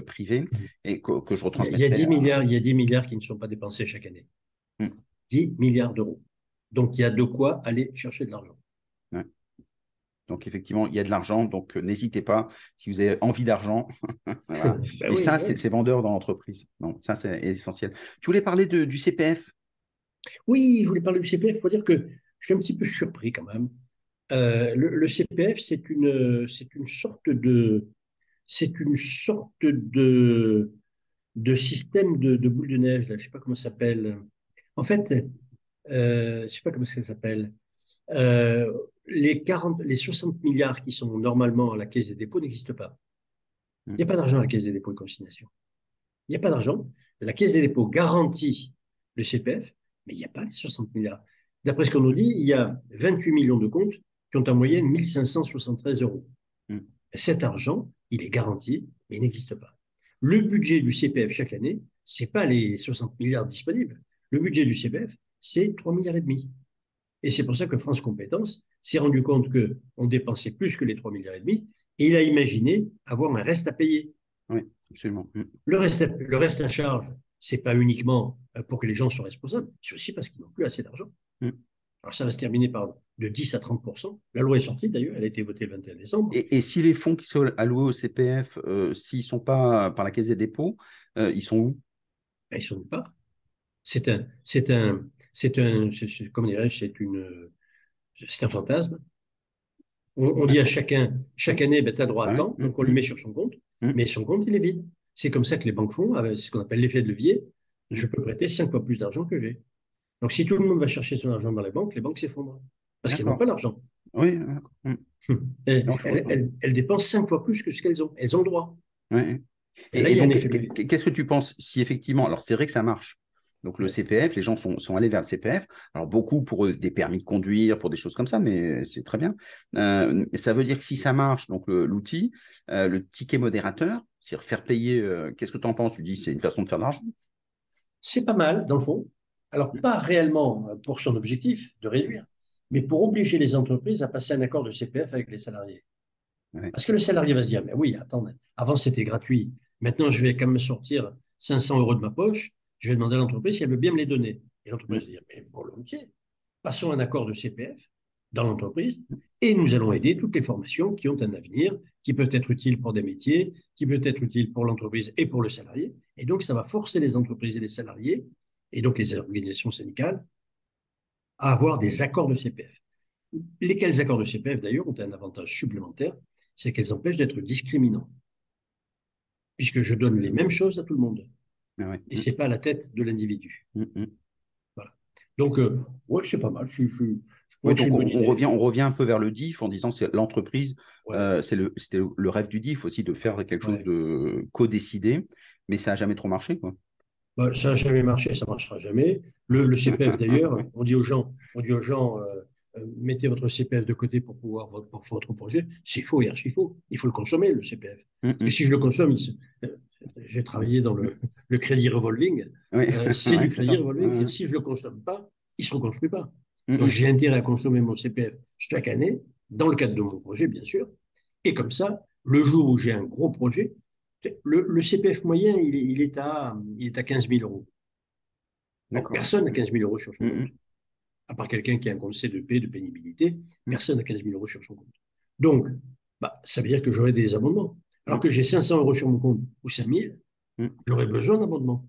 privés mmh. et que, je retransmette. Il y, a 10 milliards, il y a 10 milliards qui ne sont pas dépensés chaque année. 10 mmh. milliards d'euros. Donc il y a de quoi aller chercher de l'argent. Donc, effectivement, il y a de l'argent. Donc, euh, n'hésitez pas si vous avez envie d'argent. Bah et ça, c'est vendeur dans l'entreprise. Donc, ça, c'est essentiel. Tu voulais parler du CPF Oui, je voulais parler du CPF. Il faut dire que je suis un petit peu surpris quand même. Euh, le, CPF, c'est une, une sorte de, c'est une sorte de, de système de, boule de neige. Je ne sais pas comment ça s'appelle. En fait, euh, je ne sais pas comment ça s'appelle. Euh, les, 40, les 60 milliards qui sont normalement à la Caisse des dépôts n'existent pas. Il n'y a pas d'argent à la Caisse des dépôts et consignation. Il n'y a pas d'argent. La Caisse des dépôts garantit le CPF, mais il n'y a pas les 60 milliards. D'après ce qu'on nous dit, il y a 28 millions de comptes qui ont en moyenne 1573 euros. Hmm. Cet argent, il est garanti, mais il n'existe pas. Le budget du CPF chaque année, ce n'est pas les 60 milliards disponibles. Le budget du CPF, c'est 3 milliards et demi. Et c'est pour ça que France Compétences s'est rendu compte qu'on dépensait plus que les 3 milliards et demi, et il a imaginé avoir un reste à payer. Oui, absolument. Mm. Le reste à, le reste à charge, c'est pas uniquement euh, pour que les gens soient responsables, c'est aussi parce qu'ils n'ont plus assez d'argent. Mm. Alors ça va se terminer par de 10 à 30% La loi est sortie d'ailleurs, elle a été votée le 21 décembre. Et, si les fonds qui sont alloués au CPF, euh, s'ils ne sont pas par la Caisse des dépôts, euh, ils sont où? Ben, Ils sont nulle part. C'est un, c'est un, c'est un, comment dirais-je, c'est une, c'est un fantasme. On, dit à chacun, chaque année, ben, tu as droit à temps, donc on le met sur son compte, mmh. mais son compte, il est vide. C'est comme ça que les banques font, avec ce qu'on appelle l'effet de levier. Je peux prêter cinq fois plus d'argent que j'ai. Donc, si tout le monde va chercher son argent dans les banques, les banques s'effondrent. Parce qu'elles n'ont pas l'argent. Oui, mmh. elles, dépensent cinq fois plus que ce qu'elles ont. Elles ont le droit. Et, et qu'est-ce que tu penses si effectivement, alors c'est vrai que ça marche, donc le CPF, les gens sont, allés vers le CPF. Alors beaucoup pour des permis de conduire, pour des choses comme ça, mais c'est très bien. Euh, ça veut dire que si ça marche, donc l'outil, euh, le, ticket modérateur, c'est-à-dire faire payer, euh, qu'est-ce que tu en penses? Tu dis c'est une façon de faire de l'argent C'est pas mal, dans le fond. Alors pas réellement pour son objectif de réduire, mais pour obliger les entreprises à passer un accord de CPF avec les salariés. Parce que le salarié va se dire, mais oui, attendez, avant c'était gratuit, maintenant je vais quand même sortir 500 euros de ma poche, je vais demander à l'entreprise si elle veut bien me les donner. Et l'entreprise va dire, mais volontiers, passons un accord de CPF dans l'entreprise et nous allons aider toutes les formations qui ont un avenir, qui peuvent être utiles pour des métiers, qui peuvent être utiles pour l'entreprise et pour le salarié. Et donc, ça va forcer les entreprises et les salariés, et donc les organisations syndicales, à avoir des accords de CPF. Lesquels accords de CPF, d'ailleurs, ont un avantage supplémentaire, c'est qu'elles empêchent d'être discriminants, puisque je donne les mêmes choses à tout le monde. Ah et ce n'est pas la tête de l'individu. Mm, mm. Voilà. Donc, euh, ouais, c'est pas mal. Je, on, revient, on revient un peu vers le DIF en disant c'est l'entreprise, euh, c'est le, c'était le, rêve du DIF aussi de faire quelque chose de co-décidé, mais ça n'a jamais trop marché. Quoi. Bah, ça n'a jamais marché, ça ne marchera jamais. Le, CPF d'ailleurs, on dit aux gens, on dit aux gens euh, euh, mettez votre CPF de côté pour pouvoir votre, pour votre projet. C'est faux et archi faux. Il faut le consommer, le CPF. Et si je le consomme, euh, j'ai travaillé dans le, le crédit revolving. c'est du crédit revolving. Si je ne le consomme pas, il ne se reconstruit pas. Donc j'ai intérêt à consommer mon CPF chaque année, dans le cadre de mon projet, bien sûr. Et comme ça, le jour où j'ai un gros projet, le, CPF moyen, il est, à, il est à 15 000 euros. personne n'a 15 000 euros sur son compte. À part quelqu'un qui a un compte CDP de pénibilité, personne n'a 15 000 euros sur son compte. Donc, bah, ça veut dire que j'aurai des abonnements. Alors que j'ai 500 euros sur mon compte ou 5 000, j'aurai besoin d'abonnements.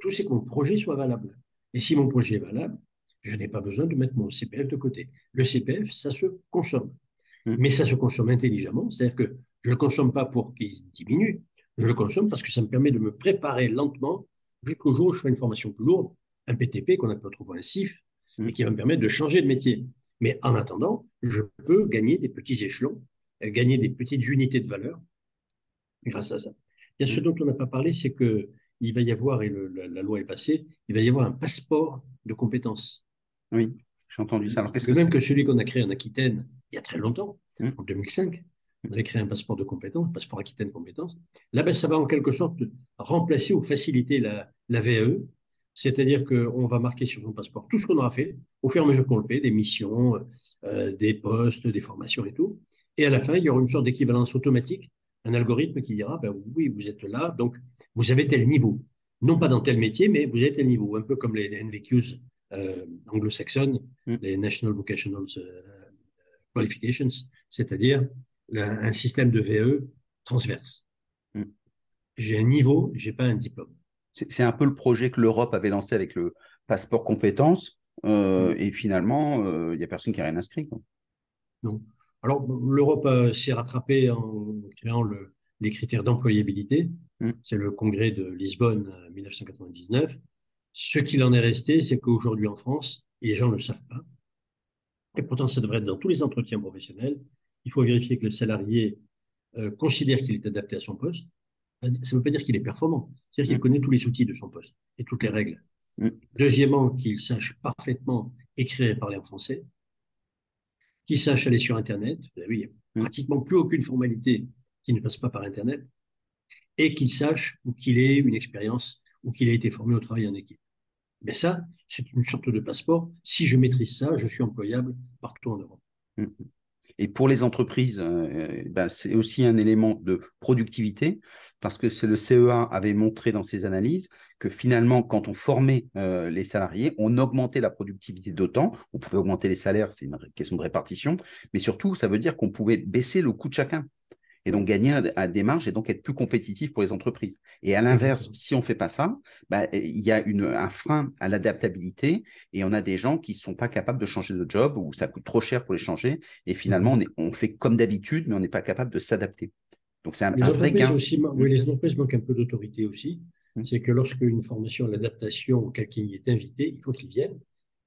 Tout, c'est que mon projet soit valable. Et si mon projet est valable, je n'ai pas besoin de mettre mon CPF de côté. Le CPF, ça se consomme. Mais ça se consomme intelligemment, c'est-à-dire que je ne le consomme pas pour qu'il diminue, je le consomme parce que ça me permet de me préparer lentement jusqu'au jour où je fais une formation plus lourde, un PTP qu'on appelle trouver un CIF, et qui va me permettre de changer de métier. Mais en attendant, je peux gagner des petits échelons, gagner des petites unités de valeur grâce à ça. Il y a ce dont on n'a pas parlé, c'est que il va y avoir, et la, loi est passée, il va y avoir un passeport de compétences. Oui, j'ai entendu ça. Alors, que même que celui qu'on a créé en Aquitaine il y a très longtemps, hum. en 2005, on avait créé un passeport de compétences, passeport Aquitaine compétences. Là, ben, ça va en quelque sorte remplacer ou faciliter la, la VAE, c'est-à-dire qu'on va marquer sur son passeport tout ce qu'on aura fait, au fur et à mesure qu'on le fait, des missions, euh, des postes, des formations et tout. Et à la fin, il y aura une sorte d'équivalence automatique, un algorithme qui dira, ben oui, vous êtes là, donc vous avez tel niveau. Non pas dans tel métier, mais vous avez tel niveau, un peu comme les, NVQs euh, anglo-saxonnes, mm. les National Vocational euh, Qualifications, c'est-à-dire un système de VE transverse. Mm. J'ai un niveau, j'ai pas un diplôme. C'est un peu le projet que l'Europe avait lancé avec le passeport compétences. Euh, mm. Et finalement, il euh, n'y a personne qui a rien inscrit. Non. Alors, l'Europe s'est rattrapée en créant le, les critères d'employabilité. Mm. C'est le congrès de Lisbonne en 1999. Ce qu'il en est resté, c'est qu'aujourd'hui en France, et les gens ne le savent pas, et pourtant ça devrait être dans tous les entretiens professionnels, il faut vérifier que le salarié euh, considère qu'il est adapté à son poste. Ça ne veut pas dire qu'il est performant, c'est-à-dire qu'il mm. connaît tous les outils de son poste et toutes les règles. Mm. Deuxièmement, qu'il sache parfaitement écrire et parler en français, qu'il sache aller sur Internet. Vous il n'y a mm. pratiquement plus aucune formalité qui ne passe pas par Internet, et qu'il sache ou qu'il ait une expérience ou qu'il ait été formé au travail en équipe. Mais ça, c'est une sorte de passeport. Si je maîtrise ça, je suis employable partout en Europe. Et pour les entreprises, euh, ben, c'est aussi un élément de productivité, parce que le CEA avait montré dans ses analyses que finalement, quand on formait euh, les salariés, on augmentait la productivité d'autant. On pouvait augmenter les salaires, c'est une question de répartition, mais surtout, ça veut dire qu'on pouvait baisser le coût de chacun et donc gagner à, des marges et donc être plus compétitif pour les entreprises. Et à l'inverse, si on ne fait pas ça, bah, il y a une, un frein à l'adaptabilité et on a des gens qui ne sont pas capables de changer de job ou ça coûte trop cher pour les changer et finalement mhm. on, fait comme d'habitude mais on n'est pas capable de s'adapter. Donc c'est un, vrai gain. Aussi, oui, les entreprises manquent un peu d'autorité aussi. Mmh. C'est que lorsque une formation, l'adaptation, quelqu'un y est invité, il faut qu'il vienne.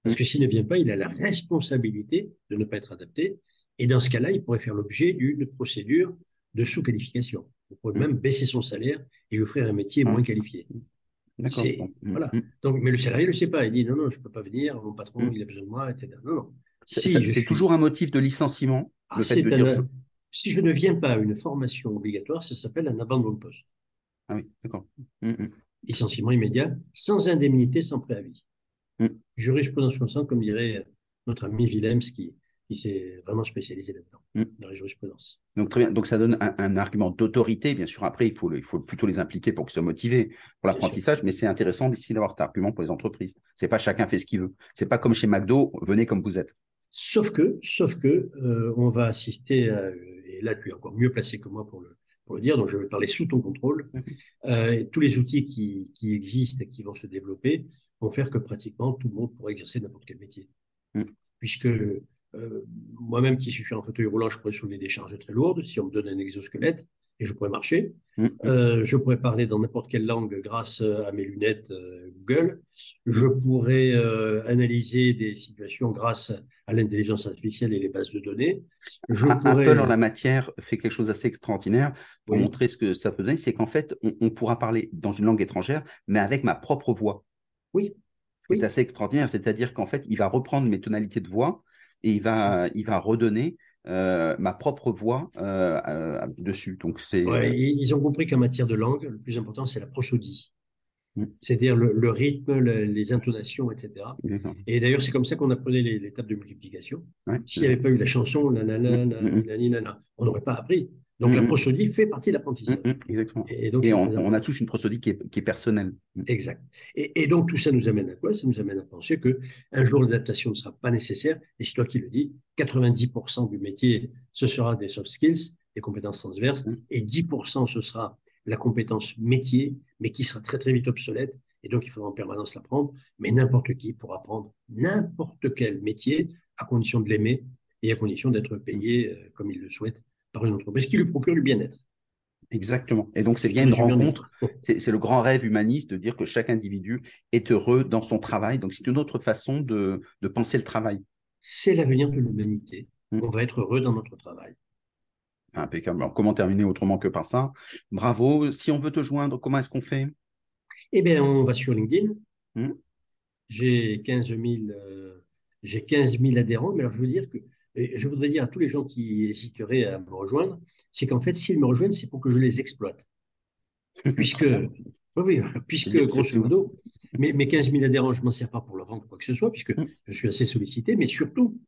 Parce que s'il ne vient pas, il a la responsabilité de ne pas être adapté. Et dans ce cas-là, il pourrait faire l'objet d'une procédure de sous-qualification. On pourrait même baisser son salaire et lui offrir un métier moins qualifié. Voilà. Donc, mais le salarié ne le sait pas. Il dit non, non, je ne peux pas venir, mon patron, il a besoin de moi, etc. Non, non. Si c'est toujours un motif de licenciement. Ah, si je ne viens pas à une formation obligatoire, ça s'appelle un abandon de poste. Ah oui, d'accord. Licenciement immédiat, sans indemnité, sans préavis. Jurisprudence consciente, comme dirait notre ami Willems, qui, qui s'est vraiment spécialisé là-dedans, mm. dans la jurisprudence. Donc, très bien. Donc, ça donne un, argument d'autorité. Bien sûr, après, il faut, il faut plutôt les impliquer pour qu'ils soient motivés pour l'apprentissage, mais c'est intéressant ici d'avoir cet argument pour les entreprises. C'est pas chacun fait ce qu'il veut. C'est pas comme chez McDo, venez comme vous êtes. Sauf que, sauf que, euh, on va assister, à, et là, tu es encore mieux placé que moi pour le, pour le dire, donc je vais parler sous ton contrôle. Euh, tous les outils qui, qui, existent et qui vont se développer vont faire que pratiquement tout le monde pourra exercer n'importe quel métier. Mm. Puisque euh, moi-même qui suis en fauteuil roulant, je pourrais soulever des charges très lourdes si on me donne un exosquelette et je pourrais marcher. Mm. Euh, je pourrais parler dans n'importe quelle langue grâce à mes lunettes euh, Google. Je pourrais analyser des situations grâce à l'intelligence artificielle et les bases de données. Je Apple, en la matière, fait quelque chose d'assez extraordinaire pour montrer ce que ça peut donner. C'est qu'en fait, on, pourra parler dans une langue étrangère, mais avec ma propre voix. Oui. C'est assez extraordinaire. C'est-à-dire qu'en fait, il va reprendre mes tonalités de voix et il va, il va redonner euh, ma propre voix euh, euh, dessus. Donc c'est. ils ont compris qu'en matière de langue, le plus important c'est la prosodie, mm. c'est-à-dire le, rythme, les intonations, etc. Et d'ailleurs c'est comme ça qu'on apprenait les, tables de multiplication. S'il n'y avait pas eu la chanson, nanana, mm, mm, on n'aurait pas appris. Donc la prosodie fait partie de l'apprentissage. exactement. Et, donc, on, a tous une prosodie qui est, personnelle. Exact. Et, donc tout ça nous amène à quoi? Ça nous amène à penser que un jour l'adaptation ne sera pas nécessaire. Et c'est toi qui le dis, 90% du métier, ce sera des soft skills, des compétences transverses, et 10% ce sera la compétence métier, mais qui sera très très vite obsolète. Et donc il faudra en permanence l'apprendre. Mais n'importe qui pourra apprendre n'importe quel métier à condition de l'aimer et à condition d'être payé euh, comme il le souhaite une entreprise qui lui procure du bien-être. Exactement. Et donc, c'est bien une rencontre. C'est le grand rêve humaniste de dire que chaque individu est heureux dans son travail. Donc, c'est une autre façon de, penser le travail. C'est l'avenir de l'humanité. Mmh. On va être heureux dans notre travail. Impeccable. Alors, comment terminer autrement que par ça? Bravo. Si on veut te joindre, comment est-ce qu'on fait? Eh bien, on va sur LinkedIn. Mmh. J'ai 15 euh, j'ai 15 000 adhérents, mais alors je veux dire que je voudrais dire à tous les gens qui hésiteraient à me rejoindre, c'est qu'en fait, s'ils me rejoignent, c'est pour que je les exploite. Puisque, oui, puisque grosso modo, mes, mes 15 000 adhérents, je ne m'en sers pas pour leur vendre quoi que ce soit, puisque mm. je suis assez sollicité, mais surtout,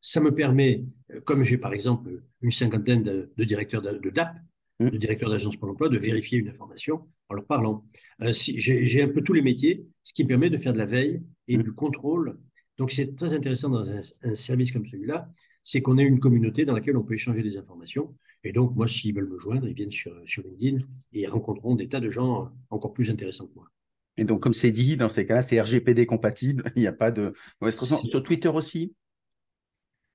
ça me permet, euh, comme j'ai par exemple une cinquantaine de, directeurs de, DAP, mm. de directeurs d'agence pour l'emploi, de vérifier une information en leur parlant. Euh, si, j'ai un peu tous les métiers, ce qui me permet de faire de la veille et mm. du contrôle. Donc c'est très intéressant dans un service comme celui-là, c'est qu'on ait une communauté dans laquelle on peut échanger des informations. Et donc, moi, s'ils veulent me joindre, ils viennent sur, sur LinkedIn et ils rencontreront des tas de gens encore plus intéressants que moi. Et donc, comme c'est dit, dans ces cas-là, c'est RGPD compatible. Il n'y a pas de. Sur Twitter aussi?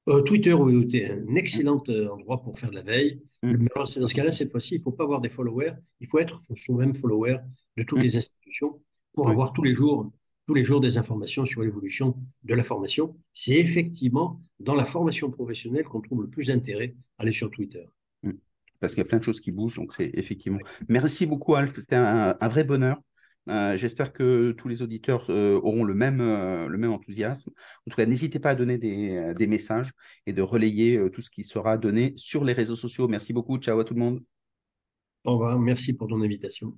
Euh, Twitter est un excellent euh, endroit pour faire de la veille. Mm. Mais dans ce cas-là, cette fois-ci, il ne faut pas avoir des followers. Il faut être soi-même follower de toutes mm. les institutions pour avoir tous les jours tous les jours des informations sur l'évolution de la formation. C'est effectivement dans la formation professionnelle qu'on trouve le plus d'intérêt à aller sur Twitter. Mmh. Parce qu'il y a plein de choses qui bougent, donc c'est effectivement. Merci beaucoup, Alf. C'était un, vrai bonheur. Euh, j'espère que tous les auditeurs euh, auront le même, euh, le même enthousiasme. En tout cas, n'hésitez pas à donner des, des, messages et de relayer tout ce qui sera donné sur les réseaux sociaux. Merci beaucoup. Ciao à tout le monde. Au revoir. Merci pour ton invitation.